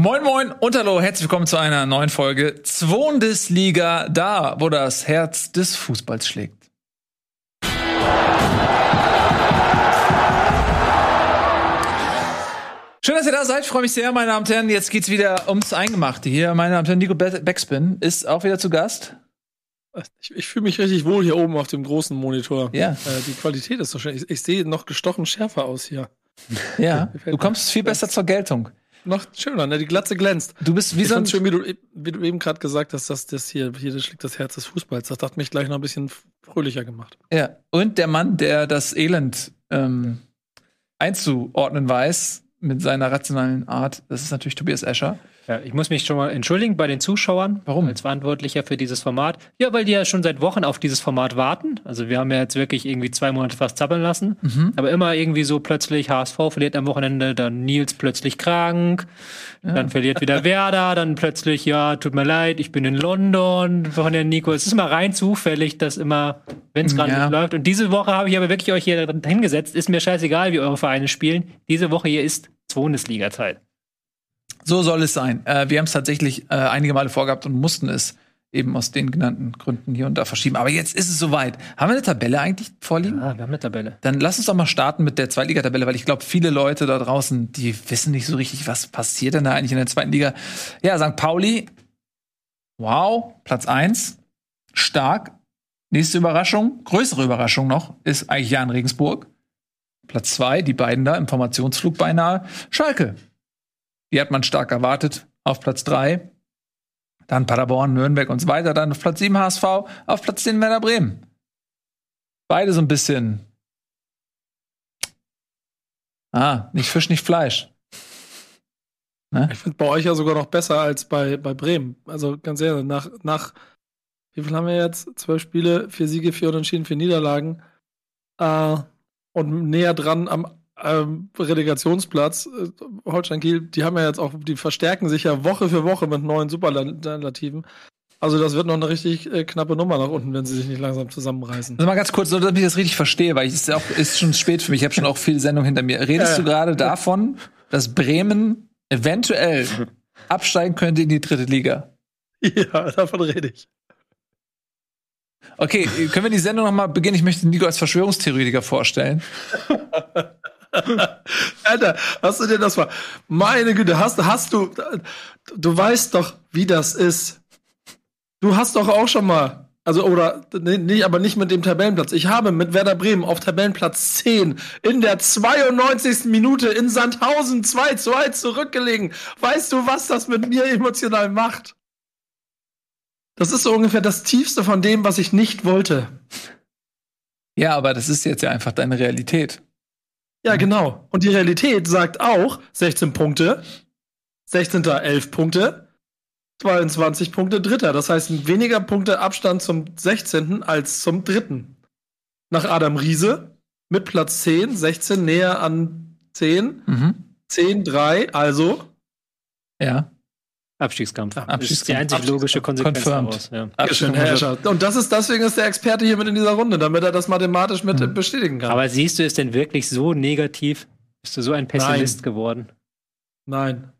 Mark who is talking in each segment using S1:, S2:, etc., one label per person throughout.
S1: Moin Moin und hallo, herzlich willkommen zu einer neuen Folge Zwondesliga, da wo das Herz des Fußballs schlägt. Schön, dass ihr da seid. Ich freue mich sehr, meine Damen und Herren. Jetzt geht's wieder ums Eingemachte hier. Meine Damen und Herren, Nico Backspin ist auch wieder zu Gast.
S2: Ich, ich fühle mich richtig wohl hier oben auf dem großen Monitor.
S1: Ja.
S2: Äh, die Qualität ist so schön. Ich, ich sehe noch gestochen schärfer aus hier.
S1: Ja, du kommst viel besser zur Geltung.
S2: Noch schöner, ne? Die Glatze glänzt.
S1: Du bist wie
S2: Ich
S1: so ein
S2: schön, wie du, wie du eben gerade gesagt hast, dass das hier, hier schlägt das Herz des Fußballs. Das hat mich gleich noch ein bisschen fröhlicher gemacht.
S1: Ja, und der Mann, der das Elend ähm, einzuordnen weiß mit seiner rationalen Art, das ist natürlich Tobias Escher.
S3: Ja, ich muss mich schon mal entschuldigen bei den Zuschauern.
S1: Warum?
S3: Als Verantwortlicher für dieses Format. Ja, weil die ja schon seit Wochen auf dieses Format warten. Also wir haben ja jetzt wirklich irgendwie zwei Monate fast zappeln lassen.
S1: Mhm.
S3: Aber immer irgendwie so plötzlich HSV verliert am Wochenende, dann Nils plötzlich krank, dann verliert wieder Werder, dann plötzlich, ja, tut mir leid, ich bin in London von der Nico. Es ist immer rein zufällig, dass immer, wenn es gerade
S1: Ja.
S3: nicht läuft. Und diese Woche habe ich aber wirklich euch hier hingesetzt. Ist mir scheißegal, wie eure Vereine spielen. Diese Woche hier ist Bundesliga-Zeit.
S1: So soll es sein. Äh, wir haben es tatsächlich äh, einige Male vorgehabt und mussten es eben aus den genannten Gründen hier und da verschieben. Aber jetzt ist es soweit. Haben wir eine Tabelle eigentlich vorliegen?
S3: Ah, wir haben eine Tabelle.
S1: Dann lass uns doch mal starten mit der Zweitligatabelle, weil ich glaube, viele Leute da draußen, die wissen nicht so richtig, was passiert denn da eigentlich in der zweiten Liga. Ja, St. Pauli, wow, Platz 1, stark. Nächste Überraschung, größere Überraschung noch, ist eigentlich Jan Regensburg. Platz 2, die beiden da im Formationsflug beinahe. Schalke, die hat man stark erwartet, auf Platz 3. Dann Paderborn, Nürnberg und so weiter. Dann auf Platz 7 HSV, auf Platz 10 Werder Bremen. Beide so ein bisschen Ah, nicht Fisch, nicht Fleisch.
S2: Ich finde bei euch ja sogar noch besser als bei, bei Bremen. Also ganz ehrlich, nach, nach wie viel haben wir jetzt? Zwölf Spiele, vier Siege, vier Unentschieden, vier Niederlagen. Äh, und näher dran am ähm, Relegationsplatz, äh, Holstein Kiel, die haben ja jetzt auch, die verstärken sich ja Woche für Woche mit neuen Superlativen. Also das wird noch eine richtig äh, knappe Nummer nach unten, wenn sie sich nicht langsam zusammenreißen.
S1: Also mal ganz kurz, nur damit ich das richtig verstehe, weil es ist ja auch ist schon spät für mich. Ich habe schon auch viele Sendungen hinter mir. Redest
S2: Ja,
S1: du
S2: ja.
S1: gerade davon, dass Bremen eventuell absteigen könnte in die dritte Liga?
S2: Ja, davon rede ich.
S1: Okay, können wir die Sendung noch mal beginnen? Ich möchte Nico als Verschwörungstheoretiker vorstellen.
S2: Alter, hast du dir das mal? Meine Güte, hast, hast du, du weißt doch, wie das ist. Du hast doch auch schon mal, also, oder, nee, aber nicht mit dem Tabellenplatz. Ich habe mit Werder Bremen auf Tabellenplatz 10 in der 92. Minute in Sandhausen 2 zu 1 zurückgelegen. Weißt du, was das mit mir emotional macht? Das ist so ungefähr das Tiefste von dem, was ich nicht wollte.
S1: Ja, aber das ist jetzt ja einfach deine Realität.
S2: Ja, genau. Und die Realität sagt auch 16 Punkte, 16. 11 Punkte, 22 Punkte Dritter. Das heißt, weniger Punkte Abstand zum 16. als zum Dritten. Nach Adam Riese mit Platz 10, 16 näher an 10,
S1: Mhm.
S2: 10, 3, also
S1: Ja.
S3: Abstiegskampf. Das ist die
S1: Abstiegskampf.
S3: einzig logische Konsequenz
S1: Confirmed.
S3: daraus. Ja.
S2: Dankeschön, Herr Escher. Und das ist, deswegen ist der Experte hier mit in dieser Runde, damit er das mathematisch mit
S1: Mhm.
S2: bestätigen kann.
S3: Aber siehst du es denn wirklich so negativ? Bist du so ein Pessimist geworden?
S2: Nein.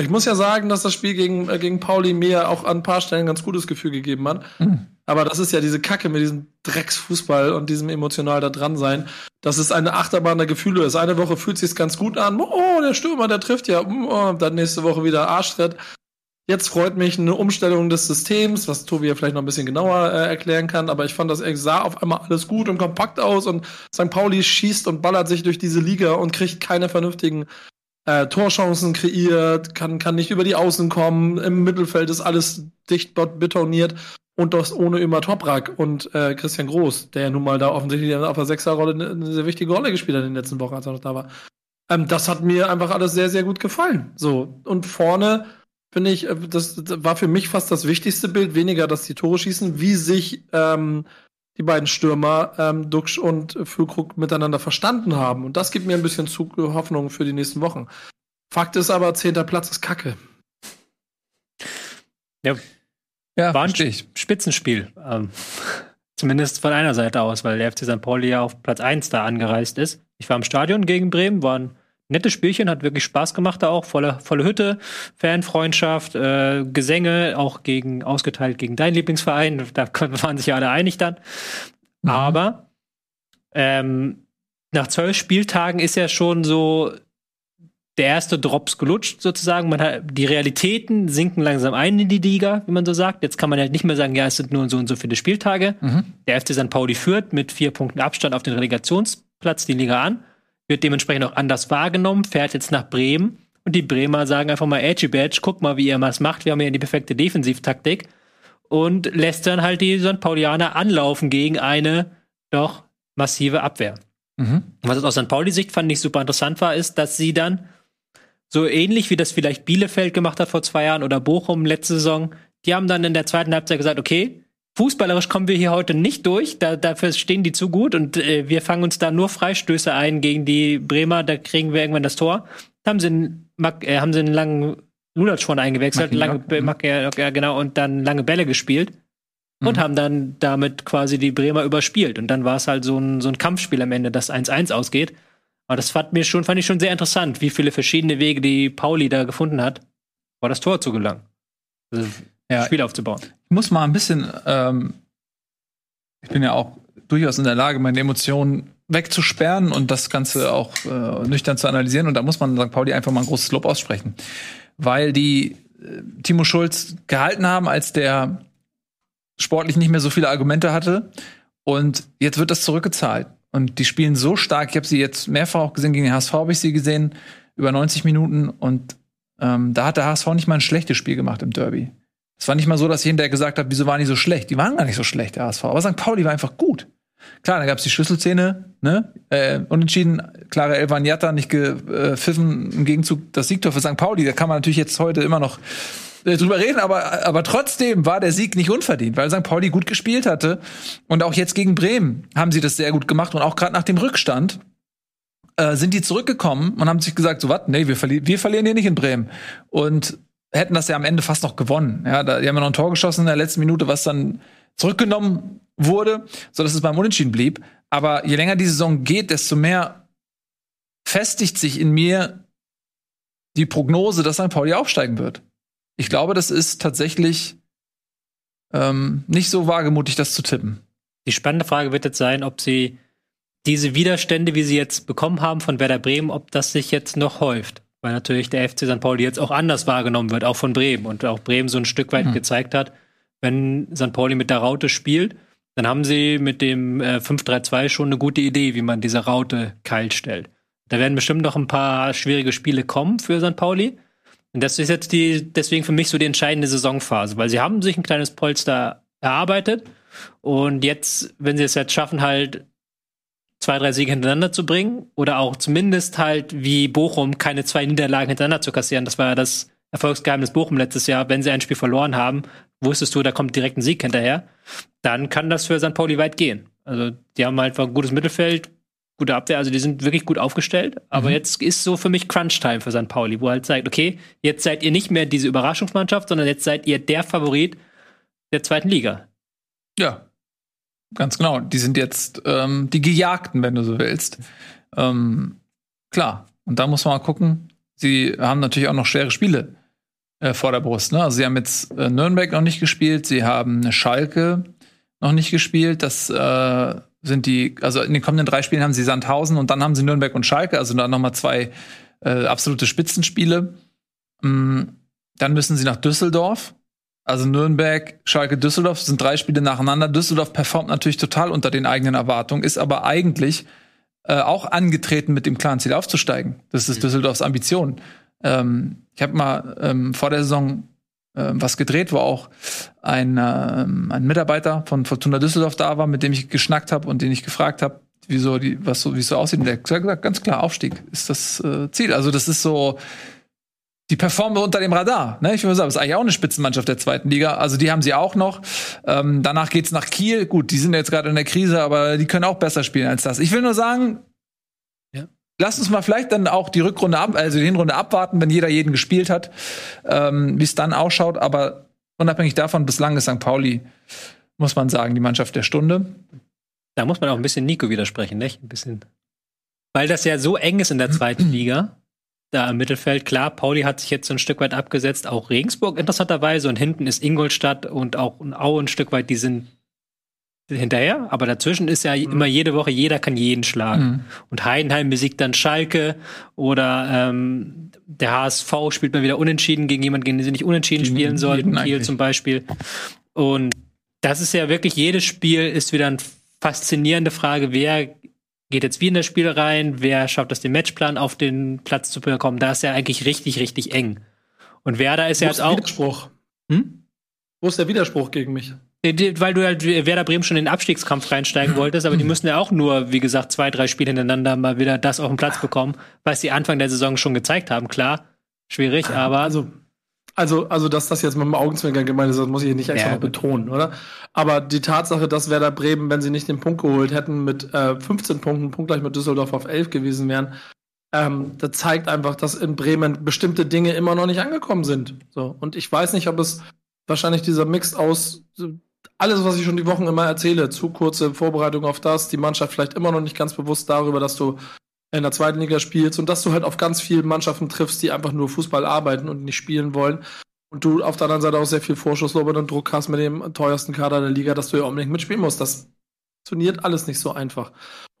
S2: Ich muss ja sagen, dass das Spiel gegen, äh, gegen Pauli mir auch an ein paar Stellen ein ganz gutes Gefühl gegeben hat.
S1: Mhm.
S2: Aber das ist ja diese Kacke mit diesem Drecksfußball und diesem emotional da dran sein, dass es eine Achterbahn der Gefühle ist. Eine Woche fühlt sich's ganz gut an. Oh, der Stürmer, der trifft ja. Mm, Oh, dann nächste Woche wieder Arschtritt. Jetzt freut mich eine Umstellung des Systems, was Tobi ja vielleicht noch ein bisschen genauer äh, erklären kann. Aber ich fand, das sah auf einmal alles gut und kompakt aus und St. Pauli schießt und ballert sich durch diese Liga und kriegt keine vernünftigen äh, Torchancen kreiert, kann, kann nicht über die Außen kommen. Im Mittelfeld ist alles dicht bet- betoniert und das ohne immer Toprak und äh, Christian Groß, der ja nun mal da offensichtlich auf der Sechserrolle eine, eine sehr wichtige Rolle gespielt hat in den letzten Wochen, als er noch da war. Ähm, das hat mir einfach alles sehr, sehr gut gefallen. So. Und vorne finde ich, äh, das, das war für mich fast das wichtigste Bild, weniger, dass die Tore schießen, wie sich ähm, die beiden Stürmer, ähm, Duxch und Füllkrug, miteinander verstanden haben. Und das gibt mir ein bisschen zu Hoffnung für die nächsten Wochen. Fakt ist aber, zehnter Platz ist Kacke.
S3: Ja,
S1: Ja,
S3: war ein
S1: ich.
S3: Spitzenspiel. Ähm, zumindest von einer Seite aus, weil der FC St. Pauli ja auf Platz 1 da angereist ist. Ich war im Stadion gegen Bremen, war ein nettes Spielchen, hat wirklich Spaß gemacht da auch, volle, volle Hütte, Fanfreundschaft, äh, Gesänge, auch gegen, ausgeteilt gegen deinen Lieblingsverein, da waren sich ja alle einig dann. Mhm. Aber ähm, nach zwölf Spieltagen ist ja schon so der erste Drops gelutscht sozusagen. Man hat, die Realitäten sinken langsam ein in die Liga, wie man so sagt. Jetzt kann man halt nicht mehr sagen, ja, es sind nur so und so viele Spieltage. Mhm. Der FC St. Pauli führt mit vier Punkten Abstand auf den Relegationsplatz die Liga an, wird dementsprechend auch anders wahrgenommen, fährt jetzt nach Bremen und die Bremer sagen einfach mal, Edgy Badge, guck mal, wie ihr was macht. Wir haben ja die perfekte Defensivtaktik und lässt dann halt die St. Paulianer anlaufen gegen eine doch massive Abwehr. Mhm. Was aus St. Pauli-Sicht fand ich super interessant war, ist, dass sie dann so ähnlich wie das vielleicht Bielefeld gemacht hat vor zwei Jahren oder Bochum letzte Saison, die haben dann in der zweiten Halbzeit gesagt, okay, fußballerisch kommen wir hier heute nicht durch, da, dafür stehen die zu gut und äh, wir fangen uns da nur Freistöße ein gegen die Bremer, da kriegen wir irgendwann das Tor. Da haben sie einen, äh, haben sie einen langen Lulatsch vorne eingewechselt, lange, ja. ja, genau, und dann lange Bälle gespielt und mhm. haben dann damit quasi die Bremer überspielt. Und dann war es halt so ein, so ein Kampfspiel am Ende, das 1-1 ausgeht. Aber das fand mir schon, fand ich schon sehr interessant, wie viele verschiedene Wege die Pauli da gefunden hat, vor das Tor zu gelangen. Also ja, Spiel aufzubauen.
S1: Ich muss mal ein bisschen, ähm, ich bin ja auch durchaus in der Lage, meine Emotionen wegzusperren und das Ganze auch äh, nüchtern zu analysieren. Und da muss man St. Pauli einfach mal ein großes Lob aussprechen. Weil die äh, Timo Schulz gehalten haben, als der sportlich nicht mehr so viele Argumente hatte. Und jetzt wird das zurückgezahlt. Und die spielen so stark. Ich habe sie jetzt mehrfach auch gesehen. Gegen den HSV habe ich sie gesehen. Über 90 Minuten. Und ähm, da hat der HSV nicht mal ein schlechtes Spiel gemacht im Derby. Es war nicht mal so, dass ich hinterher gesagt habe, wieso waren die so schlecht? Die waren gar nicht so schlecht, der HSV. Aber St. Pauli war einfach gut. Klar, da gab es die Schlüsselszene, ne? Äh, unentschieden, klare Elvan Jatta nicht gepfiffen, im Gegenzug das Siegtor für St. Pauli. Da kann man natürlich jetzt heute immer noch äh, drüber reden, aber, aber trotzdem war der Sieg nicht unverdient, weil St. Pauli gut gespielt hatte. Und auch jetzt gegen Bremen haben sie das sehr gut gemacht. Und auch gerade nach dem Rückstand äh, sind die zurückgekommen und haben sich gesagt, so was, nee, wir, verli wir verlieren hier nicht in Bremen. Und hätten das ja am Ende fast noch gewonnen. Ja, da, die haben ja noch ein Tor geschossen in der letzten Minute, was dann zurückgenommen wurde, so dass es beim Unentschieden blieb. Aber je länger die Saison geht, desto mehr festigt sich in mir die Prognose, dass St. Pauli aufsteigen wird. Ich glaube, das ist tatsächlich ähm, nicht so wagemutig, das zu tippen.
S3: Die spannende Frage wird jetzt sein, ob sie diese Widerstände, wie sie jetzt bekommen haben von Werder Bremen, ob das sich jetzt noch häuft. Weil natürlich der FC St. Pauli jetzt auch anders wahrgenommen wird, auch von Bremen. Und auch Bremen so ein Stück weit mhm. gezeigt hat, wenn St. Pauli mit der Raute spielt, dann haben sie mit dem äh, 5-3-2 schon eine gute Idee, wie man diese Raute kalt stellt. Da werden bestimmt noch ein paar schwierige Spiele kommen für St. Pauli. Und das ist jetzt die, deswegen für mich so die entscheidende Saisonphase, weil sie haben sich ein kleines Polster erarbeitet und jetzt, wenn sie es jetzt schaffen, halt zwei, drei Siege hintereinander zu bringen oder auch zumindest halt wie Bochum keine zwei Niederlagen hintereinander zu kassieren, das war ja das Erfolgsgeheimnis Bochum letztes Jahr, wenn sie ein Spiel verloren haben, wusstest du, da kommt direkt ein Sieg hinterher, dann kann das für St. Pauli weit gehen. Also die haben halt ein gutes Mittelfeld, gute Abwehr, also die sind wirklich gut aufgestellt. Aber mhm. jetzt ist so für mich Crunch-Time für St. Pauli, wo halt sagt, okay, jetzt seid ihr nicht mehr diese Überraschungsmannschaft, sondern jetzt seid ihr der Favorit der zweiten Liga.
S1: Ja, ganz genau. Die sind jetzt ähm, die Gejagten, wenn du so willst. Ähm, klar. Und da muss man mal gucken. Sie haben natürlich auch noch schwere Spiele äh, vor der Brust. Ne? Also sie haben jetzt äh, Nürnberg noch nicht gespielt, sie haben eine Schalke noch nicht gespielt. Das äh, sind die, also in den kommenden drei Spielen haben sie Sandhausen und dann haben sie Nürnberg und Schalke, also dann nochmal zwei äh, absolute Spitzenspiele. Mm, dann müssen sie nach Düsseldorf. Also Nürnberg, Schalke, Düsseldorf sind drei Spiele nacheinander. Düsseldorf performt natürlich total unter den eigenen Erwartungen, ist aber eigentlich äh, auch angetreten mit dem klaren Ziel aufzusteigen. Das ist mhm. Düsseldorfs Ambition. Ähm, ich habe mal ähm, vor der Saison was gedreht, wo auch ein, äh, ein Mitarbeiter von Fortuna Düsseldorf da war, mit dem ich geschnackt habe und den ich gefragt habe, wieso die, was so, wie es so aussieht. Und der hat gesagt, ganz klar, Aufstieg ist das äh, Ziel. Also das ist so, die performen unter dem Radar. Ne? Ich würde sagen, das ist eigentlich auch eine Spitzenmannschaft der zweiten Liga. Also die haben sie auch noch. Ähm, danach geht's nach Kiel. Gut, die sind jetzt gerade in der Krise, aber die können auch besser spielen als das. Ich will nur sagen, Lass uns mal vielleicht dann auch die Rückrunde ab, also die Hinrunde abwarten, wenn jeder jeden gespielt hat, ähm, wie es dann ausschaut. Aber unabhängig davon, bislang ist St. Pauli, muss man sagen, die Mannschaft der Stunde.
S3: Da muss man auch ein bisschen Nico widersprechen, nicht? Ein bisschen. Weil das ja so eng ist in der zweiten Liga, da im Mittelfeld. Klar, Pauli hat sich jetzt so ein Stück weit abgesetzt, auch Regensburg interessanterweise und hinten ist Ingolstadt und auch Aue ein Stück weit, die sind hinterher, aber dazwischen ist ja mhm. immer jede Woche, jeder kann jeden schlagen. Mhm. Und Heidenheim besiegt dann Schalke oder ähm, der HSV spielt mal wieder unentschieden gegen jemanden, gegen den sie nicht unentschieden gegen spielen sollten, Kiel eigentlich. zum Beispiel. Und das ist ja wirklich, jedes Spiel ist wieder eine faszinierende Frage, wer geht jetzt wie in das Spiel rein, wer schafft es, den Matchplan auf den Platz zu bekommen. Da ist ja eigentlich richtig, richtig eng. Und Werder ist Wo ja jetzt auch.
S2: Widerspruch? Hm? Wo ist der Widerspruch gegen mich?
S3: Weil du halt Werder Bremen schon in den Abstiegskampf reinsteigen wolltest, aber die müssen ja auch nur, wie gesagt, zwei, drei Spiele hintereinander mal wieder das auf den Platz bekommen, was sie Anfang der Saison schon gezeigt haben. Klar, schwierig, aber.
S2: Also, also, also, dass das jetzt mit dem Augenzwinkern gemeint ist, das muss ich nicht extra ja, noch betonen, oder? Aber die Tatsache, dass Werder Bremen, wenn sie nicht den Punkt geholt hätten, mit äh, 15 Punkten, punktgleich mit Düsseldorf auf 11 gewesen wären, ähm, das zeigt einfach, dass in Bremen bestimmte Dinge immer noch nicht angekommen sind. So. Und ich weiß nicht, ob es wahrscheinlich dieser Mix aus alles, was ich schon die Wochen immer erzähle, zu kurze Vorbereitung auf das, die Mannschaft vielleicht immer noch nicht ganz bewusst darüber, dass du in der zweiten Liga spielst und dass du halt auf ganz viele Mannschaften triffst, die einfach nur Fußball arbeiten und nicht spielen wollen. Und du auf der anderen Seite auch sehr viel Vorschusslobern und Druck hast mit dem teuersten Kader der Liga, dass du ja unbedingt mitspielen musst. Das funktioniert alles nicht so einfach.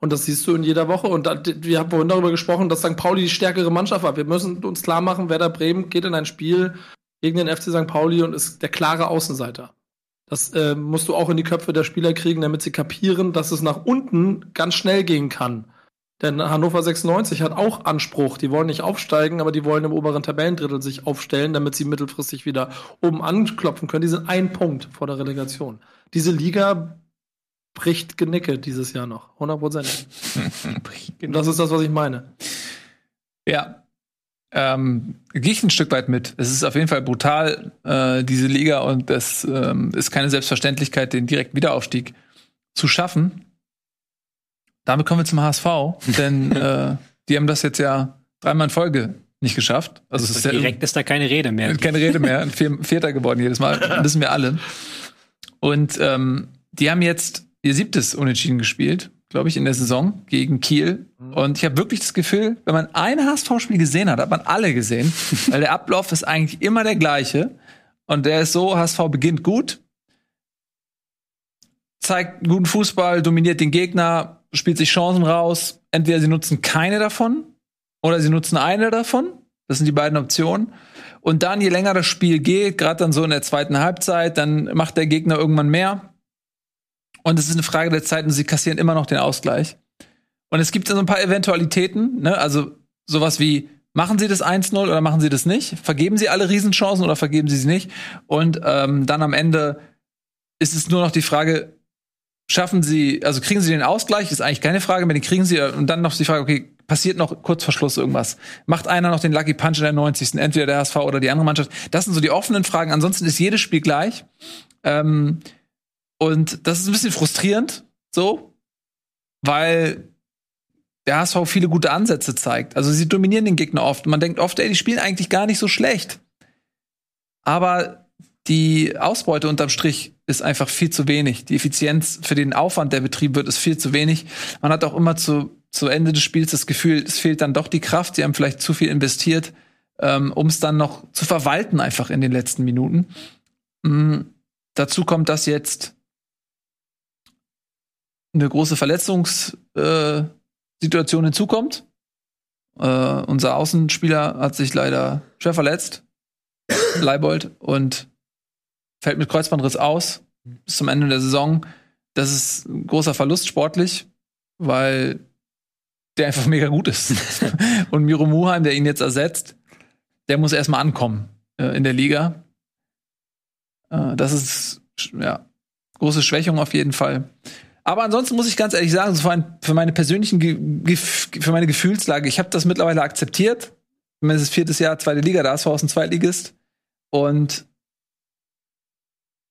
S2: Und das siehst du in jeder Woche. Und da, wir haben vorhin darüber gesprochen, dass St. Pauli die stärkere Mannschaft war. Wir müssen uns klar machen, Werder Bremen geht in ein Spiel gegen den FC St. Pauli und ist der klare Außenseiter. Das äh, musst du auch in die Köpfe der Spieler kriegen, damit sie kapieren, dass es nach unten ganz schnell gehen kann. Denn Hannover 96 hat auch Anspruch. Die wollen nicht aufsteigen, aber die wollen im oberen Tabellendrittel sich aufstellen, damit sie mittelfristig wieder oben anklopfen können. Die sind ein Punkt vor der Relegation. Diese Liga bricht Genicke dieses Jahr noch. 100 Prozent. das ist das, was ich meine.
S1: Ja, ähm, gehe ich ein Stück weit mit. Es ist auf jeden Fall brutal, äh, diese Liga, und es ähm, ist keine Selbstverständlichkeit, den direkten Wiederaufstieg zu schaffen. Damit kommen wir zum HSV, denn äh, die haben das jetzt ja dreimal in Folge nicht geschafft.
S3: Also, also ist direkt ja, ist da keine Rede mehr.
S1: Keine Rede mehr. Vierter geworden jedes Mal. wissen wir alle. Und ähm, die haben jetzt ihr siebtes Unentschieden gespielt glaube ich, in der Saison gegen Kiel. Mhm. Und ich habe wirklich das Gefühl, wenn man ein HSV-Spiel gesehen hat, hat man alle gesehen, weil der Ablauf ist eigentlich immer der gleiche. Und der ist so, HSV beginnt gut, zeigt guten Fußball, dominiert den Gegner, spielt sich Chancen raus. Entweder sie nutzen keine davon oder sie nutzen eine davon. Das sind die beiden Optionen. Und dann, je länger das Spiel geht, gerade dann so in der zweiten Halbzeit, dann macht der Gegner irgendwann mehr. Und es ist eine Frage der Zeit und sie kassieren immer noch den Ausgleich. Und es gibt so ein paar Eventualitäten, ne? Also sowas wie, machen sie das 1-0 oder machen sie das nicht? Vergeben sie alle Riesenchancen oder vergeben sie sie nicht? Und ähm, dann am Ende ist es nur noch die Frage, schaffen sie, also kriegen sie den Ausgleich? Ist eigentlich keine Frage mehr, den kriegen sie. Und dann noch die Frage, okay, passiert noch kurz vor Schluss irgendwas? Macht einer noch den Lucky Punch in der 90. Entweder der HSV oder die andere Mannschaft? Das sind so die offenen Fragen. Ansonsten ist jedes Spiel gleich. Ähm, und das ist ein bisschen frustrierend, so, weil der HSV viele gute Ansätze zeigt. Also sie dominieren den Gegner oft. Man denkt oft, ey, die spielen eigentlich gar nicht so schlecht. Aber die Ausbeute unterm Strich ist einfach viel zu wenig. Die Effizienz für den Aufwand, der betrieben wird, ist viel zu wenig. Man hat auch immer zu, zu Ende des Spiels das Gefühl, es fehlt dann doch die Kraft. Sie haben vielleicht zu viel investiert, ähm, um es dann noch zu verwalten, einfach in den letzten Minuten. Mhm. Dazu kommt, dass jetzt eine große Verletzungssituation äh, hinzukommt. Äh, unser Außenspieler hat sich leider schwer verletzt, Leibold, und fällt mit Kreuzbandriss aus bis zum Ende der Saison. Das ist ein großer Verlust sportlich, weil der einfach mega gut ist. und Miro Muheim, der ihn jetzt ersetzt, der muss erstmal ankommen äh, in der Liga. Äh, das ist ja große Schwächung auf jeden Fall. Aber ansonsten muss ich ganz ehrlich sagen, für meine persönlichen, für meine Gefühlslage, ich habe das mittlerweile akzeptiert. Es ist viertes Jahr, zweite Liga, da ist aus ein Zweitligist. Und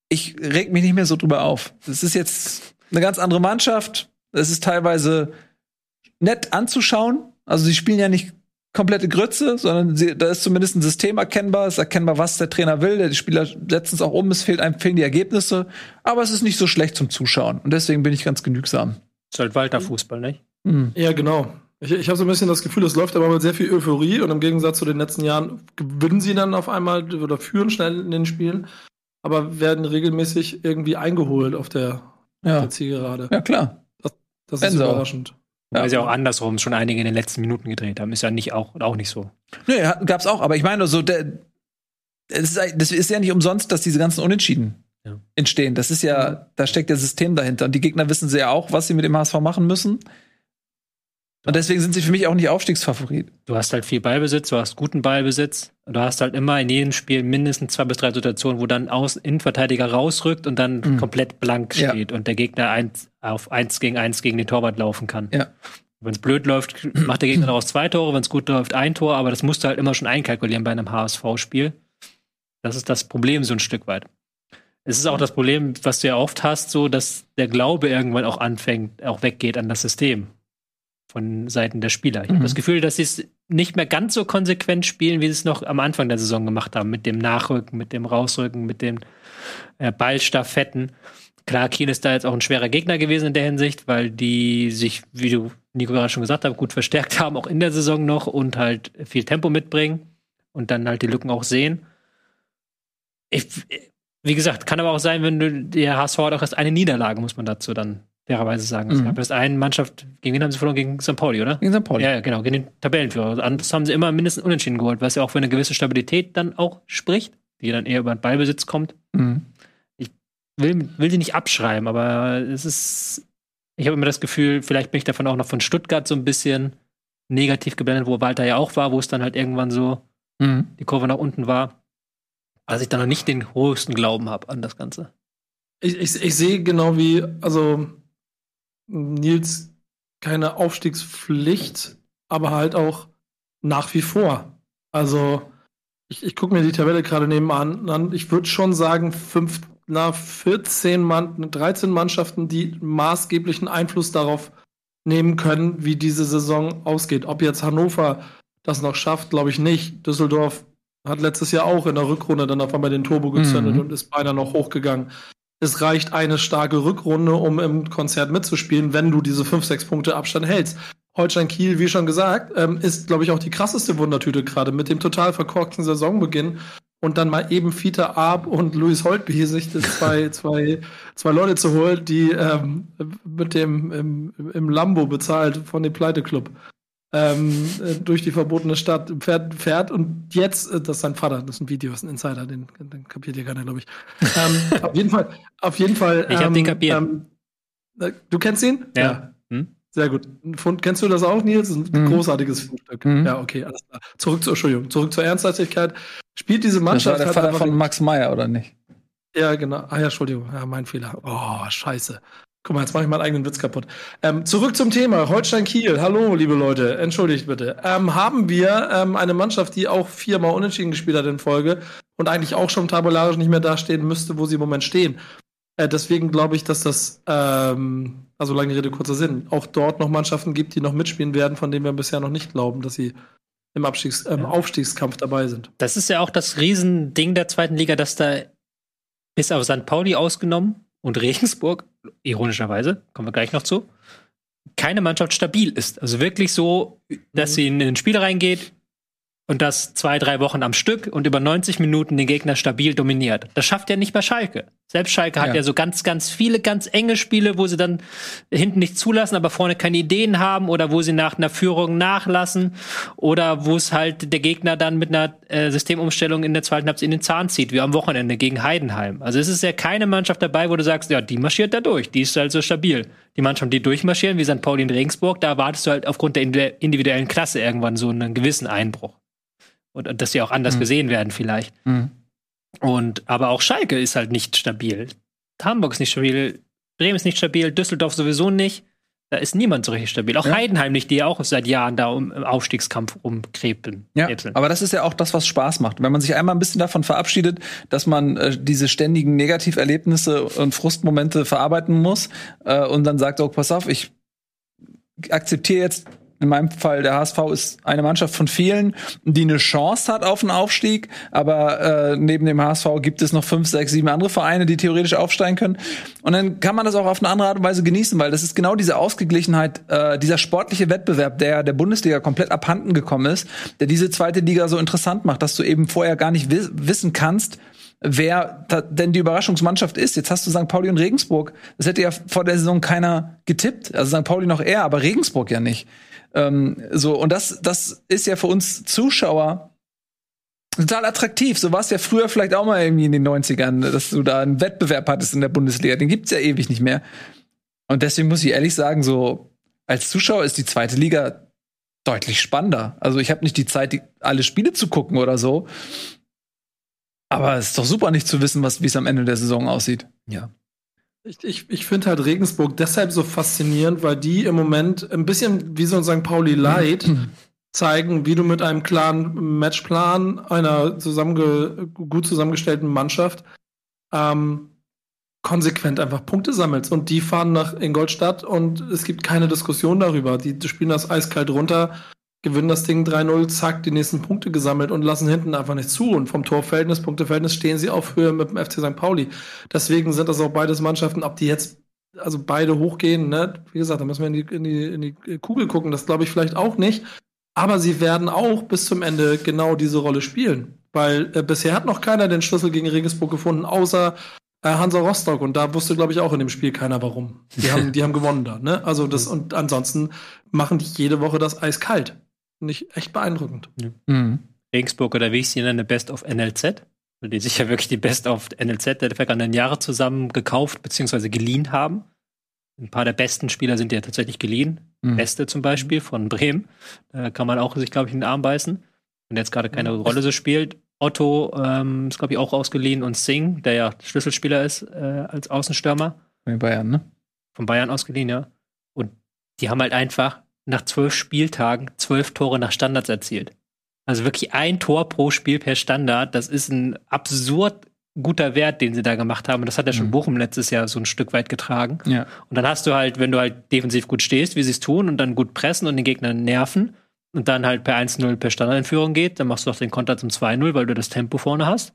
S1: ich reg mich nicht mehr so drüber auf. Das ist jetzt eine ganz andere Mannschaft. Es ist teilweise nett anzuschauen. Also sie spielen ja nicht komplette Grütze, sondern sie, da ist zumindest ein System erkennbar, es ist erkennbar, was der Trainer will. Die Spieler setzen es auch um, es fehlt einem, fehlen die Ergebnisse, aber es ist nicht so schlecht zum Zuschauen. Und deswegen bin ich ganz genügsam.
S3: Ist halt Walter Fußball, nicht?
S2: Mhm. Ja, genau. Ich, ich habe so ein bisschen das Gefühl, es läuft aber mit sehr viel Euphorie und im Gegensatz zu den letzten Jahren gewinnen sie dann auf einmal oder führen schnell in den Spielen, aber werden regelmäßig irgendwie eingeholt auf der,
S1: Ja.
S2: der Zielgerade.
S1: Ja, klar.
S2: Das
S1: Werden
S2: ist
S1: sie
S2: überraschend.
S3: Weil sie auch andersrum schon einige in den letzten Minuten gedreht haben. Ist ja nicht auch, auch nicht so.
S1: Nee, hat- gab's auch, aber ich meine, so der, es ist, das ist ja nicht umsonst, dass diese ganzen Unentschieden
S3: Ja.
S1: entstehen. Das ist ja, da steckt ja System dahinter. Und die Gegner wissen sie ja auch, was sie mit dem HSV machen müssen. Und deswegen sind sie für mich auch nicht Aufstiegsfavorit.
S3: Du hast halt viel Ballbesitz, du hast guten Ballbesitz. Du hast halt immer in jedem Spiel mindestens zwei bis drei Situationen, wo dann aus Innenverteidiger rausrückt und dann
S1: Mhm.
S3: komplett blank
S1: Ja.
S3: steht und der Gegner eins, auf eins gegen eins gegen den Torwart laufen kann.
S1: Ja.
S3: Wenn es blöd läuft, macht der Gegner daraus zwei Tore, wenn es gut läuft, ein Tor, aber das musst du halt immer schon einkalkulieren bei einem HSV-Spiel. Das ist das Problem so ein Stück weit. Es ist auch das Problem, was du ja oft hast, so dass der Glaube irgendwann auch anfängt, auch weggeht an das System von Seiten der Spieler. Ich habe
S1: Mhm.
S3: das Gefühl, dass sie es nicht mehr ganz so konsequent spielen, wie sie es noch am Anfang der Saison gemacht haben, mit dem Nachrücken, mit dem Rausrücken, mit den äh, Ballstaffetten. Klar, Kiel ist da jetzt auch ein schwerer Gegner gewesen in der Hinsicht, weil die sich, wie du Nico gerade schon gesagt hast, gut verstärkt haben, auch in der Saison noch und halt viel Tempo mitbringen und dann halt die Lücken auch sehen. Ich, wie gesagt, kann aber auch sein, wenn du, der HSV hat auch erst eine Niederlage, muss man dazu dann fairerweise sagen. Es
S1: Mhm.
S3: gab erst eine Mannschaft, gegen wen haben sie verloren? Gegen St. Pauli, oder?
S1: Gegen St. Pauli.
S3: Ja, ja, genau, gegen den Tabellenführer. Das haben sie immer mindestens unentschieden geholt, was ja auch für eine gewisse Stabilität dann auch spricht, die dann eher über den Ballbesitz kommt.
S1: Mhm.
S3: Will, will sie nicht abschreiben, aber es ist, ich habe immer das Gefühl, vielleicht bin ich davon auch noch von Stuttgart so ein bisschen negativ geblendet, wo Walter ja auch war, wo es dann halt irgendwann so
S1: Mhm.
S3: die Kurve nach unten war, dass ich da noch nicht den größten Glauben habe an das Ganze.
S2: Ich, ich, ich sehe genau wie, also Nils keine Aufstiegspflicht, aber halt auch nach wie vor. Also ich, ich gucke mir die Tabelle gerade nebenan an. Ich würde schon sagen, fünf, na, 14 Mann, 13 Mannschaften, die maßgeblichen Einfluss darauf nehmen können, wie diese Saison ausgeht. Ob jetzt Hannover das noch schafft, glaube ich nicht. Düsseldorf hat letztes Jahr auch in der Rückrunde dann auf einmal den Turbo gezündet
S1: Mhm.
S2: und ist beinahe noch hochgegangen. Es reicht eine starke Rückrunde, um im Konzert mitzuspielen, wenn du diese 5, 6 Punkte Abstand hältst. Holstein Kiel, wie schon gesagt, ähm, ist, glaube ich, auch die krasseste Wundertüte gerade mit dem total verkorkten Saisonbeginn und dann mal eben Fiete Arp und Luis Holtby sich das zwei, zwei, zwei Leute zu holen, die ähm, mit dem im, im Lambo bezahlt von dem Pleiteclub ähm, äh, durch die verbotene Stadt fährt, fährt und jetzt, äh, das ist sein Vater, das ist ein Video, das ist ein Insider, den, den kapiert ihr keiner, glaube ich. ähm, auf jeden Fall, auf jeden Fall.
S3: Ich hab
S2: ähm,
S3: den kapiert.
S2: Ähm, äh, du kennst ihn?
S3: Ja. Hm?
S2: Sehr gut. Fund, kennst du das auch, Nils? Das ist ein
S1: Mhm.
S2: großartiges Fundstück.
S1: Mhm.
S2: Ja, okay, alles klar. Zurück zur, Entschuldigung, zurück zur Ernsthaftigkeit. Spielt diese
S1: Das war
S2: Mannschaft
S1: der Vater von Max Meyer, oder nicht?
S2: ja, genau. Ah ja, Entschuldigung. Ja, mein Fehler. Oh, scheiße. Guck mal, jetzt mache ich meinen eigenen Witz kaputt. Ähm, zurück zum Thema. Holstein Kiel. Hallo, liebe Leute. Entschuldigt bitte. Ähm, haben wir ähm, eine Mannschaft, die auch viermal unentschieden gespielt hat in Folge und eigentlich auch schon tabellarisch nicht mehr dastehen müsste, wo sie im Moment stehen. Äh, deswegen glaube ich, dass das, ähm, also lange Rede, kurzer Sinn, auch dort noch Mannschaften gibt, die noch mitspielen werden, von denen wir bisher noch nicht glauben, dass sie im Abstiegs ähm,
S3: Ja.
S2: Aufstiegskampf dabei sind.
S3: Das ist ja auch das Riesending der zweiten Liga, dass da bis auf St. Pauli ausgenommen und Regensburg, ironischerweise, kommen wir gleich noch zu, keine Mannschaft stabil ist. Also wirklich so, dass sie in ein Spiel reingeht und das zwei, drei Wochen am Stück und über 90 Minuten den Gegner stabil dominiert. Das schafft ja nicht mal Schalke. Selbst Schalke hat
S1: Ja.
S3: so ganz, ganz viele ganz enge Spiele, wo sie dann hinten nicht zulassen, aber vorne keine Ideen haben oder wo sie nach einer Führung nachlassen oder wo es halt der Gegner dann mit einer äh, Systemumstellung in der zweiten Halbzeit in den Zahn zieht, wie am Wochenende gegen Heidenheim. Also es ist ja keine Mannschaft dabei, wo du sagst, ja, die marschiert da durch, die ist halt so stabil. Die Mannschaften, die durchmarschieren, wie St. Pauli in Regensburg, da erwartest du halt aufgrund der indi- individuellen Klasse irgendwann so einen gewissen Einbruch. Und, und dass sie auch anders
S1: Mhm.
S3: gesehen werden vielleicht.
S1: Mhm.
S3: Und aber auch Schalke ist halt nicht stabil. Hamburg ist nicht stabil, Bremen ist nicht stabil, Düsseldorf sowieso nicht. Da ist niemand so richtig stabil. Auch
S1: Ja.
S3: Heidenheim nicht, die ja auch seit Jahren da um, im Aufstiegskampf rumkrebeln.
S1: Ja, aber das ist ja auch das, was Spaß macht. Wenn man sich einmal ein bisschen davon verabschiedet, dass man äh, diese ständigen Negativerlebnisse und Frustmomente verarbeiten muss äh, und dann sagt, oh, pass auf, ich akzeptiere jetzt in meinem Fall, der HSV ist eine Mannschaft von vielen, die eine Chance hat auf einen Aufstieg, aber äh, neben dem HSV gibt es noch fünf, sechs, sieben andere Vereine, die theoretisch aufsteigen können. Und dann kann man das auch auf eine andere Art und Weise genießen, weil das ist genau diese Ausgeglichenheit, äh, dieser sportliche Wettbewerb, der der Bundesliga komplett abhanden gekommen ist, der diese zweite Liga so interessant macht, dass du eben vorher gar nicht wi wissen kannst, wer denn die Überraschungsmannschaft ist. Jetzt hast du St. Pauli und Regensburg. Das hätte ja vor der Saison keiner getippt. Also St. Pauli noch eher, aber Regensburg ja nicht. Ähm, so, und das, das ist ja für uns Zuschauer total attraktiv. So war es ja früher vielleicht auch mal irgendwie in den 90ern, dass du da einen Wettbewerb hattest in der Bundesliga. Den gibt's ja ewig nicht mehr. Und deswegen muss ich ehrlich sagen, so als Zuschauer ist die zweite Liga deutlich spannender. Also ich habe nicht die Zeit, alle Spiele zu gucken oder so. Aber es ist doch super, nicht zu wissen, wie es am Ende der Saison aussieht.
S3: Ja.
S2: Ich, ich, ich finde halt Regensburg deshalb so faszinierend, weil die im Moment ein bisschen wie so ein St. Pauli Light zeigen, wie du mit einem klaren Matchplan einer zusammenge gut zusammengestellten Mannschaft ähm, konsequent einfach Punkte sammelst. Und die fahren nach Ingolstadt und es gibt keine Diskussion darüber. Die, die spielen das eiskalt runter gewinnen das Ding 3-0, zack, die nächsten Punkte gesammelt und lassen hinten einfach nicht zu. Und vom Torverhältnis, Punkteverhältnis stehen sie auf Höhe mit dem FC St. Pauli. Deswegen sind das auch beides Mannschaften, ob die jetzt, also beide hochgehen, ne? Wie gesagt, da müssen wir in die, in die, in die Kugel gucken. Das glaube ich vielleicht auch nicht. Aber sie werden auch bis zum Ende genau diese Rolle spielen. Weil äh, bisher hat noch keiner den Schlüssel gegen Regensburg gefunden, außer äh, Hansa Rostock. Und da wusste, glaube ich, auch in dem Spiel keiner warum. Die haben, die haben gewonnen da. Ne? Also das, und ansonsten machen die jede Woche das eiskalt. Ich echt beeindruckend.
S3: Ja. Mhm. Regensburg oder wie ich sie nenne, Best of NLZ. Weil die sich ja wirklich die Best of NLZ der vergangenen Jahre zusammen gekauft bzw. geliehen haben. Ein paar der besten Spieler sind ja tatsächlich geliehen. Mhm. Beste zum Beispiel von Bremen. Da kann man auch sich, glaube ich, in den Arm beißen. Und jetzt gerade keine mhm. Rolle so spielt. Otto ähm, ist, glaube ich, auch ausgeliehen und Singh, der ja Schlüsselspieler ist äh, als Außenstürmer.
S1: Von Bayern, ne?
S3: Von Bayern ausgeliehen, ja. Und die haben halt einfach nach zwölf Spieltagen zwölf Tore nach Standards erzielt. Also wirklich ein Tor pro Spiel per Standard. Das ist ein absurd guter Wert, den sie da gemacht haben. Und das hat ja schon mhm. Bochum letztes Jahr so ein Stück weit getragen.
S1: Ja.
S3: Und dann hast du halt, wenn du halt defensiv gut stehst, wie sie es tun, und dann gut pressen und den Gegner nerven und dann halt per 1-0 per Standardentführung geht, dann machst du auch den Konter zum 2-0, weil du das Tempo vorne hast.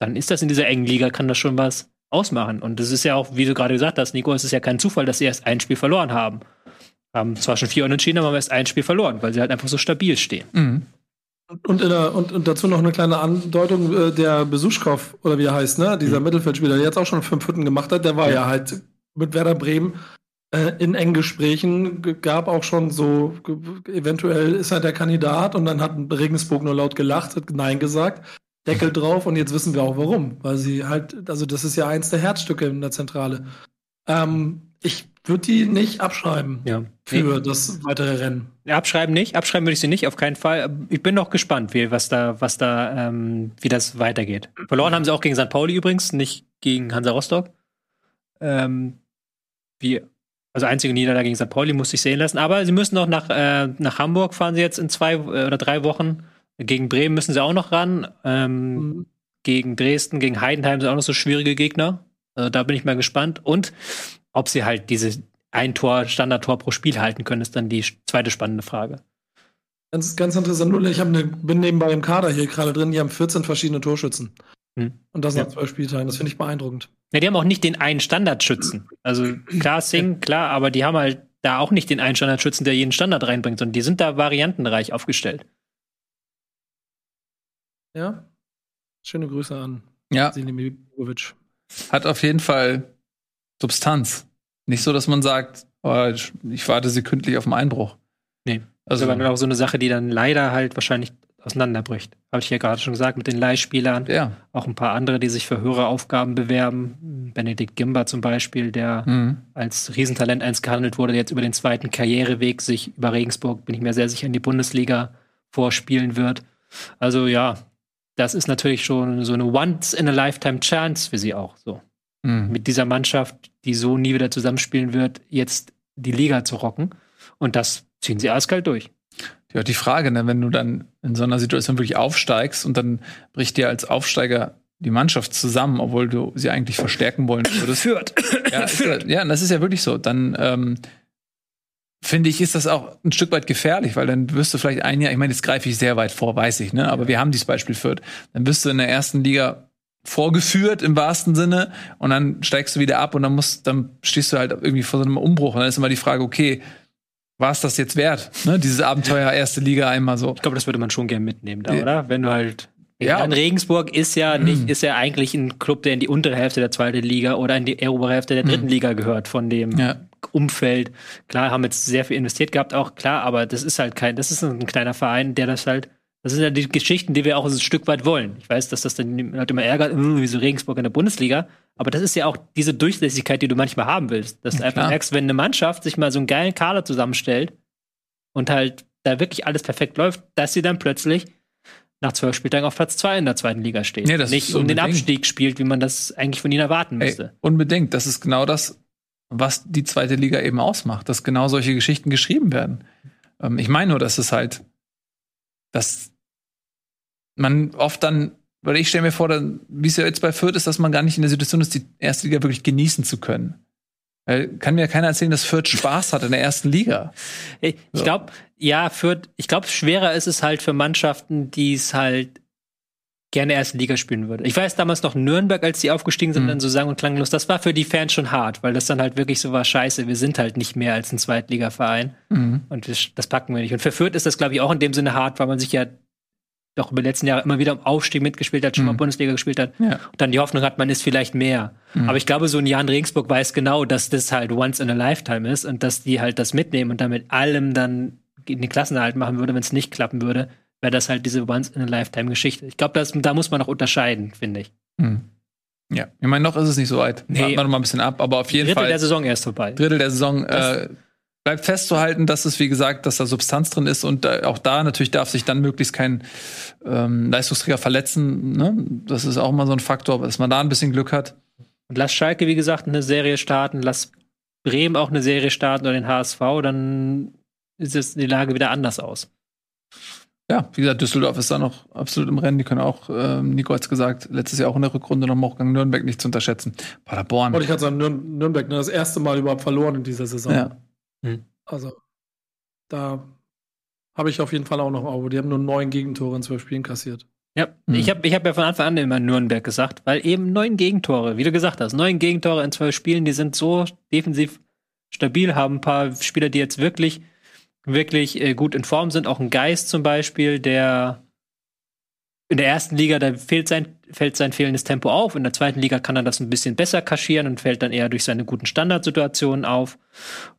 S3: Dann ist das in dieser engen Liga, kann das schon was ausmachen. Und das ist ja auch, wie du gerade gesagt hast, Nico, es ist ja kein Zufall, dass sie erst ein Spiel verloren haben. Haben zwar schon vier Unentschieden, aber haben erst ein Spiel verloren, weil sie halt einfach so stabil stehen.
S1: Mhm.
S2: Und, der, und, und, dazu noch eine kleine Andeutung, äh, der Besuschkow, oder wie er heißt, ne? Dieser mhm. Mittelfeldspieler, der jetzt auch schon fünf Hütten gemacht hat, der war ja, ja halt mit Werder Bremen äh, in engen Gesprächen, gab auch schon so, eventuell ist er der Kandidat und dann hat Regensburg nur laut gelacht, hat Nein gesagt, Deckel drauf und jetzt wissen wir auch warum, weil sie halt, also das ist ja eins der Herzstücke in der Zentrale. Ähm, ich würde die nicht abschreiben
S3: ja.
S2: Für nee. das weitere Rennen.
S3: Abschreiben nicht, abschreiben würde ich sie nicht, auf keinen Fall. Ich bin noch gespannt, wie, was da, was da, ähm, wie das weitergeht. Verloren haben sie auch gegen St. Pauli übrigens, nicht gegen Hansa Rostock. Ähm, wie, also einzige Niederlage gegen St. Pauli musste ich sehen lassen. Aber sie müssen noch nach, äh, nach Hamburg fahren sie jetzt in zwei äh, oder drei Wochen. Gegen Bremen müssen sie auch noch ran. Ähm, mhm. Gegen Dresden, gegen Heidenheim sind auch noch so schwierige Gegner. Also da bin ich mal gespannt. Und ob sie halt diese ein Tor, Standardtor pro Spiel halten können, ist dann die zweite spannende Frage.
S2: Ganz, ganz interessant, ich ne, bin nebenbei im Kader hier gerade drin, die haben 14 verschiedene Torschützen. Hm. Und das nach ja. zwölf Spieltagen, das finde ich beeindruckend.
S3: Ja, die haben auch nicht den einen Standardschützen. Also klar, Sing, klar, aber die haben halt da auch nicht den einen Standardschützen, der jeden Standard reinbringt, sondern die sind da variantenreich aufgestellt.
S2: Ja. Schöne Grüße an
S1: ja. Hat auf jeden Fall Substanz. Nicht so, dass man sagt, oh, ich warte sekündlich auf den Einbruch.
S3: Nee. Also, das ist aber auch so eine Sache, die dann leider halt wahrscheinlich auseinanderbricht. Habe ich ja gerade schon gesagt, mit den Leihspielern.
S1: Ja.
S3: Auch ein paar andere, die sich für höhere Aufgaben bewerben. Benedikt Gimba zum Beispiel, der mhm. als Riesentalent eins gehandelt wurde, der jetzt über den zweiten Karriereweg sich über Regensburg, bin ich mir sehr sicher, in die Bundesliga vorspielen wird. Also ja, das ist natürlich schon so eine Once-in-a-Lifetime-Chance für sie auch. So mhm. mit dieser Mannschaft, die so nie wieder zusammenspielen wird, jetzt die Liga zu rocken. Und das ziehen sie eiskalt durch.
S1: Ja, die Frage, ne, wenn du dann in so einer Situation wirklich aufsteigst und dann bricht dir als Aufsteiger die Mannschaft zusammen, obwohl du sie eigentlich verstärken wollen würdest.
S3: Führt.
S1: Ja, Führt. ja, das ist ja wirklich so. Dann ähm, finde ich, ist das auch ein Stück weit gefährlich, weil dann wirst du vielleicht ein Jahr, ich meine, jetzt greife ich sehr weit vor, weiß ich, ne? Aber wir haben dieses Beispiel Fürth. Dann bist du in der ersten Liga vorgeführt im wahrsten Sinne und dann steigst du wieder ab und dann musst, dann stehst du halt irgendwie vor so einem Umbruch und dann ist immer die Frage, okay, war es das jetzt wert, ne? Dieses Abenteuer erste Liga einmal so.
S3: Ich glaube, das würde man schon gern mitnehmen, da, oder? Wenn du halt.
S1: Ja.
S3: Ja, Regensburg ist ja
S1: Mhm.
S3: nicht, ist ja eigentlich ein Club, der in die untere Hälfte der zweiten Liga oder in die obere Hälfte der dritten Liga gehört von dem
S1: Mhm. Ja.
S3: Umfeld. Klar, haben jetzt sehr viel investiert gehabt, auch klar, aber das ist halt kein, das ist ein kleiner Verein, der das halt, das sind ja die Geschichten, die wir auch ein Stück weit wollen. Ich weiß, dass das dann die Leute immer ärgert, äh, wieso Regensburg in der Bundesliga, aber das ist ja auch diese Durchlässigkeit, die du manchmal haben willst. Dass du
S1: Ja,
S3: einfach
S1: klar.
S3: merkst, wenn eine Mannschaft sich mal so einen geilen Kader zusammenstellt und halt da wirklich alles perfekt läuft, dass sie dann plötzlich nach zwölf Spieltagen auf Platz zwei in der zweiten Liga steht.
S1: Das
S3: Nicht um den. Abstieg spielt, wie man das eigentlich von ihnen erwarten
S1: Ey,
S3: müsste.
S1: unbedingt. Das ist genau das, was die zweite Liga eben ausmacht, dass genau solche Geschichten geschrieben werden. Ähm, ich meine nur, dass es halt, dass man oft dann, weil ich stelle mir vor, dann, wie es ja jetzt bei Fürth ist, dass man gar nicht in der Situation ist, die erste Liga wirklich genießen zu können. Weil kann mir keiner erzählen, dass Fürth Spaß hat in der ersten Liga.
S3: Ich,
S1: So.
S3: glaube, ja, für, ich glaube, schwerer ist es halt für Mannschaften, die es halt gerne erste Liga spielen würde. Ich weiß damals noch Nürnberg, als die aufgestiegen sind,
S1: Mhm.
S3: dann so sang- und klanglos. Das war für die Fans schon hart, weil das dann halt wirklich so war, scheiße, wir sind halt nicht mehr als ein Zweitligaverein und das, das packen wir nicht. Und für Fürth ist das, glaube ich, auch in dem Sinne hart, weil man sich ja doch über die letzten Jahre immer wieder im Aufstieg mitgespielt hat, schon mal
S1: Mhm.
S3: Bundesliga gespielt hat.
S1: Ja.
S3: Und dann die Hoffnung hat, man ist vielleicht mehr.
S1: Mhm.
S3: Aber ich glaube, so ein Jan Regensburg weiß genau, dass das halt once in a lifetime ist und dass die halt das mitnehmen und damit allem dann in den Klassenerhalt machen würde, wenn es nicht klappen würde, wäre das halt diese once in a lifetime Geschichte. Ich glaube, da muss man noch unterscheiden, finde ich.
S1: Hm. Ja, ich meine, noch ist es nicht so weit.
S3: Nee.
S1: Warten wir noch mal ein bisschen ab, aber auf jeden
S3: Drittel
S1: Fall.
S3: der Saison erst vorbei.
S1: Drittel der Saison
S3: Das-
S1: äh, bleibt festzuhalten, dass es, wie gesagt, dass da Substanz drin ist und auch da natürlich darf sich dann möglichst kein ähm, Leistungsträger verletzen. Ne? Das ist auch immer so ein Faktor, dass man da ein bisschen Glück hat.
S3: Und lass Schalke, wie gesagt, eine Serie starten, lass Bremen auch eine Serie starten oder den HSV, dann ist es die Lage wieder anders aus.
S1: Ja, wie gesagt, Düsseldorf ist da noch absolut im Rennen. Die können auch, ähm, Nico hat's gesagt, letztes Jahr auch in der Rückrunde noch Hochgang Nürnberg nicht zu unterschätzen. Paderborn.
S2: Wollte ich gerade sagen, Nür Nürnberg, ne, das erste Mal überhaupt verloren in dieser Saison.
S1: Ja.
S2: Also, da habe ich auf jeden Fall auch noch ein Auge. Die haben nur neun Gegentore in zwölf Spielen kassiert.
S3: Ja,
S1: Mhm.
S3: ich habe ich hab ja von Anfang an immer Nürnberg gesagt, weil eben neun Gegentore, wie du gesagt hast, neun Gegentore in zwölf Spielen, die sind so defensiv stabil, haben ein paar Spieler, die jetzt wirklich, wirklich äh, gut in Form sind, auch ein Geist zum Beispiel, der in der ersten Liga, da fehlt sein, fällt sein fehlendes Tempo auf. In der zweiten Liga kann er das ein bisschen besser kaschieren und fällt dann eher durch seine guten Standardsituationen auf.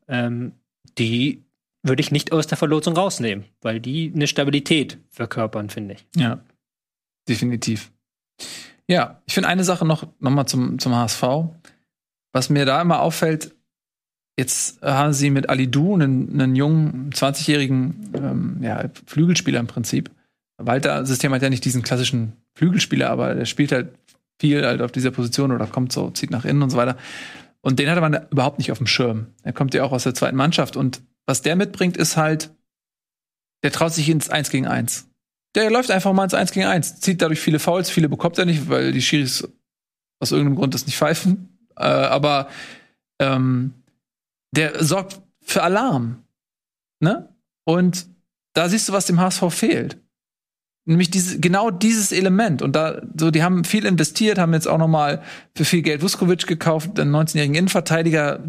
S3: Ähm, die würde ich nicht aus der Verlosung rausnehmen, weil die eine Stabilität verkörpern, finde ich.
S1: Ja, definitiv. Ja, ich finde eine Sache noch, noch mal zum, zum HSV. Was mir da immer auffällt, jetzt haben sie mit Alidu einen, einen jungen, 20-jährigen ähm, ja, Flügelspieler im Prinzip. Walter-System hat ja nicht diesen klassischen Flügelspieler, aber der spielt halt viel halt auf dieser Position oder kommt so, zieht nach innen und so weiter. Und den hatte man überhaupt nicht auf dem Schirm. Er kommt ja auch aus der zweiten Mannschaft. Und was der mitbringt, ist halt, der traut sich ins 1 gegen 1. Der läuft einfach mal ins 1 gegen 1, zieht dadurch viele Fouls, viele bekommt er nicht, weil die Schiris aus irgendeinem Grund das nicht pfeifen. Äh, aber ähm, der sorgt für Alarm. Ne? Und da siehst du, was dem HSV fehlt. Nämlich diese, genau dieses Element. Und da, so, die haben viel investiert, haben jetzt auch noch mal für viel Geld Vuskovic gekauft, einen 19-jährigen Innenverteidiger,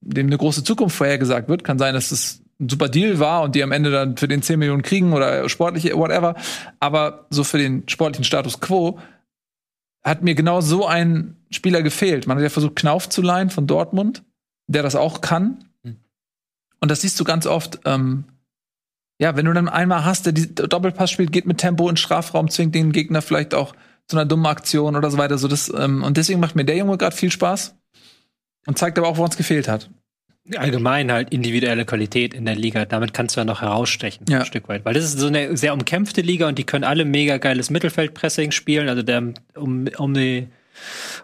S1: dem eine große Zukunft vorhergesagt wird. Kann sein, dass das ein super Deal war und die am Ende dann für den 10 Millionen kriegen oder sportliche, whatever. Aber so für den sportlichen Status quo hat mir genau so ein Spieler gefehlt. Man hat ja versucht, Knauf zu leihen von Dortmund, der das auch kann. Und das siehst du ganz oft. Ähm, ja, wenn du dann einmal hast, der die Doppelpass spielt, geht mit Tempo in den Strafraum, zwingt den Gegner vielleicht auch zu einer dummen Aktion oder so weiter. So das, ähm, und deswegen macht mir der Junge gerade viel Spaß und zeigt aber auch, wo uns gefehlt hat.
S3: allgemein halt individuelle Qualität in der Liga. Damit kannst du ja noch herausstechen,
S1: Ja.
S3: ein Stück weit. Weil das ist so eine sehr umkämpfte Liga und die können alle mega geiles Mittelfeldpressing spielen. Also der, um, um, die,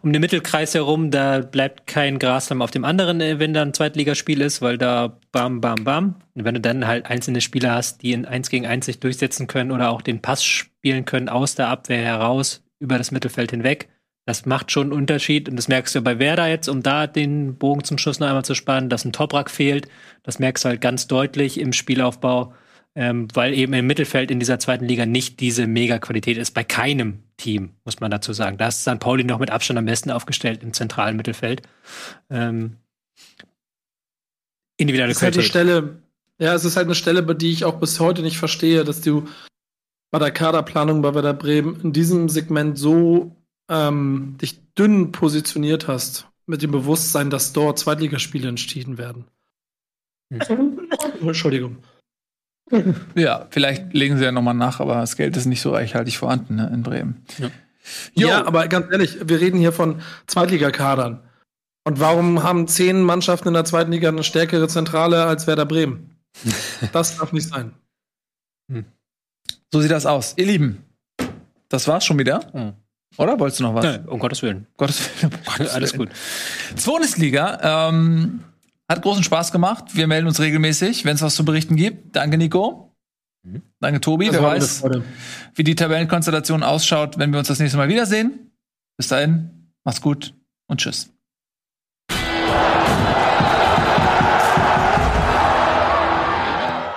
S3: um den Mittelkreis herum, da bleibt kein Grashalm auf dem anderen, äh, wenn da ein Zweitligaspiel ist, weil da bam, bam, bam. Und wenn du dann halt einzelne Spieler hast, die in 1 gegen 1 sich durchsetzen können oder auch den Pass spielen können aus der Abwehr heraus über das Mittelfeld hinweg, Das macht schon einen Unterschied und das merkst du bei Werder jetzt, um da den Bogen zum Schluss noch einmal zu spannen, dass ein Toprak fehlt. Das merkst du halt ganz deutlich im Spielaufbau, ähm, weil eben im Mittelfeld in dieser zweiten Liga nicht diese Mega-Qualität ist. Bei keinem Team, muss man dazu sagen. Da ist St. Pauli noch mit Abstand am besten aufgestellt im zentralen Mittelfeld. Ähm, individuelle
S2: halt
S3: Qualität.
S2: Stelle, ja, es ist halt eine Stelle, bei die ich auch bis heute nicht verstehe, dass du bei der Kaderplanung bei Werder Bremen in diesem Segment so ähm, dich dünn positioniert hast, mit dem Bewusstsein, dass dort Zweitligaspiele entschieden werden. Entschuldigung.
S1: Ja, vielleicht legen sie ja nochmal nach, aber das Geld ist nicht so reichhaltig vorhanden ne, in Bremen.
S3: Ja.
S1: Jo.
S2: Ja, aber ganz ehrlich, wir reden hier von Zweitligakadern. Und warum haben zehn Mannschaften in der zweiten Liga eine stärkere Zentrale als Werder Bremen? Das darf nicht sein.
S1: So sieht das aus. Ihr Lieben, das war's schon wieder.
S3: Mhm.
S1: Oder wolltest du noch was?
S3: Ja, um Gottes Willen.
S1: Gottes Willen. um Gottes
S3: Alles
S1: Willen.
S3: gut.
S1: Bundesliga ähm, hat großen Spaß gemacht. Wir melden uns regelmäßig, wenn es was zu berichten gibt. Danke, Nico.
S3: Mhm.
S1: Danke, Tobi.
S2: Das
S1: Wer weiß, wie die Tabellenkonstellation ausschaut, wenn wir uns das nächste Mal wiedersehen. Bis dahin, macht's gut und tschüss.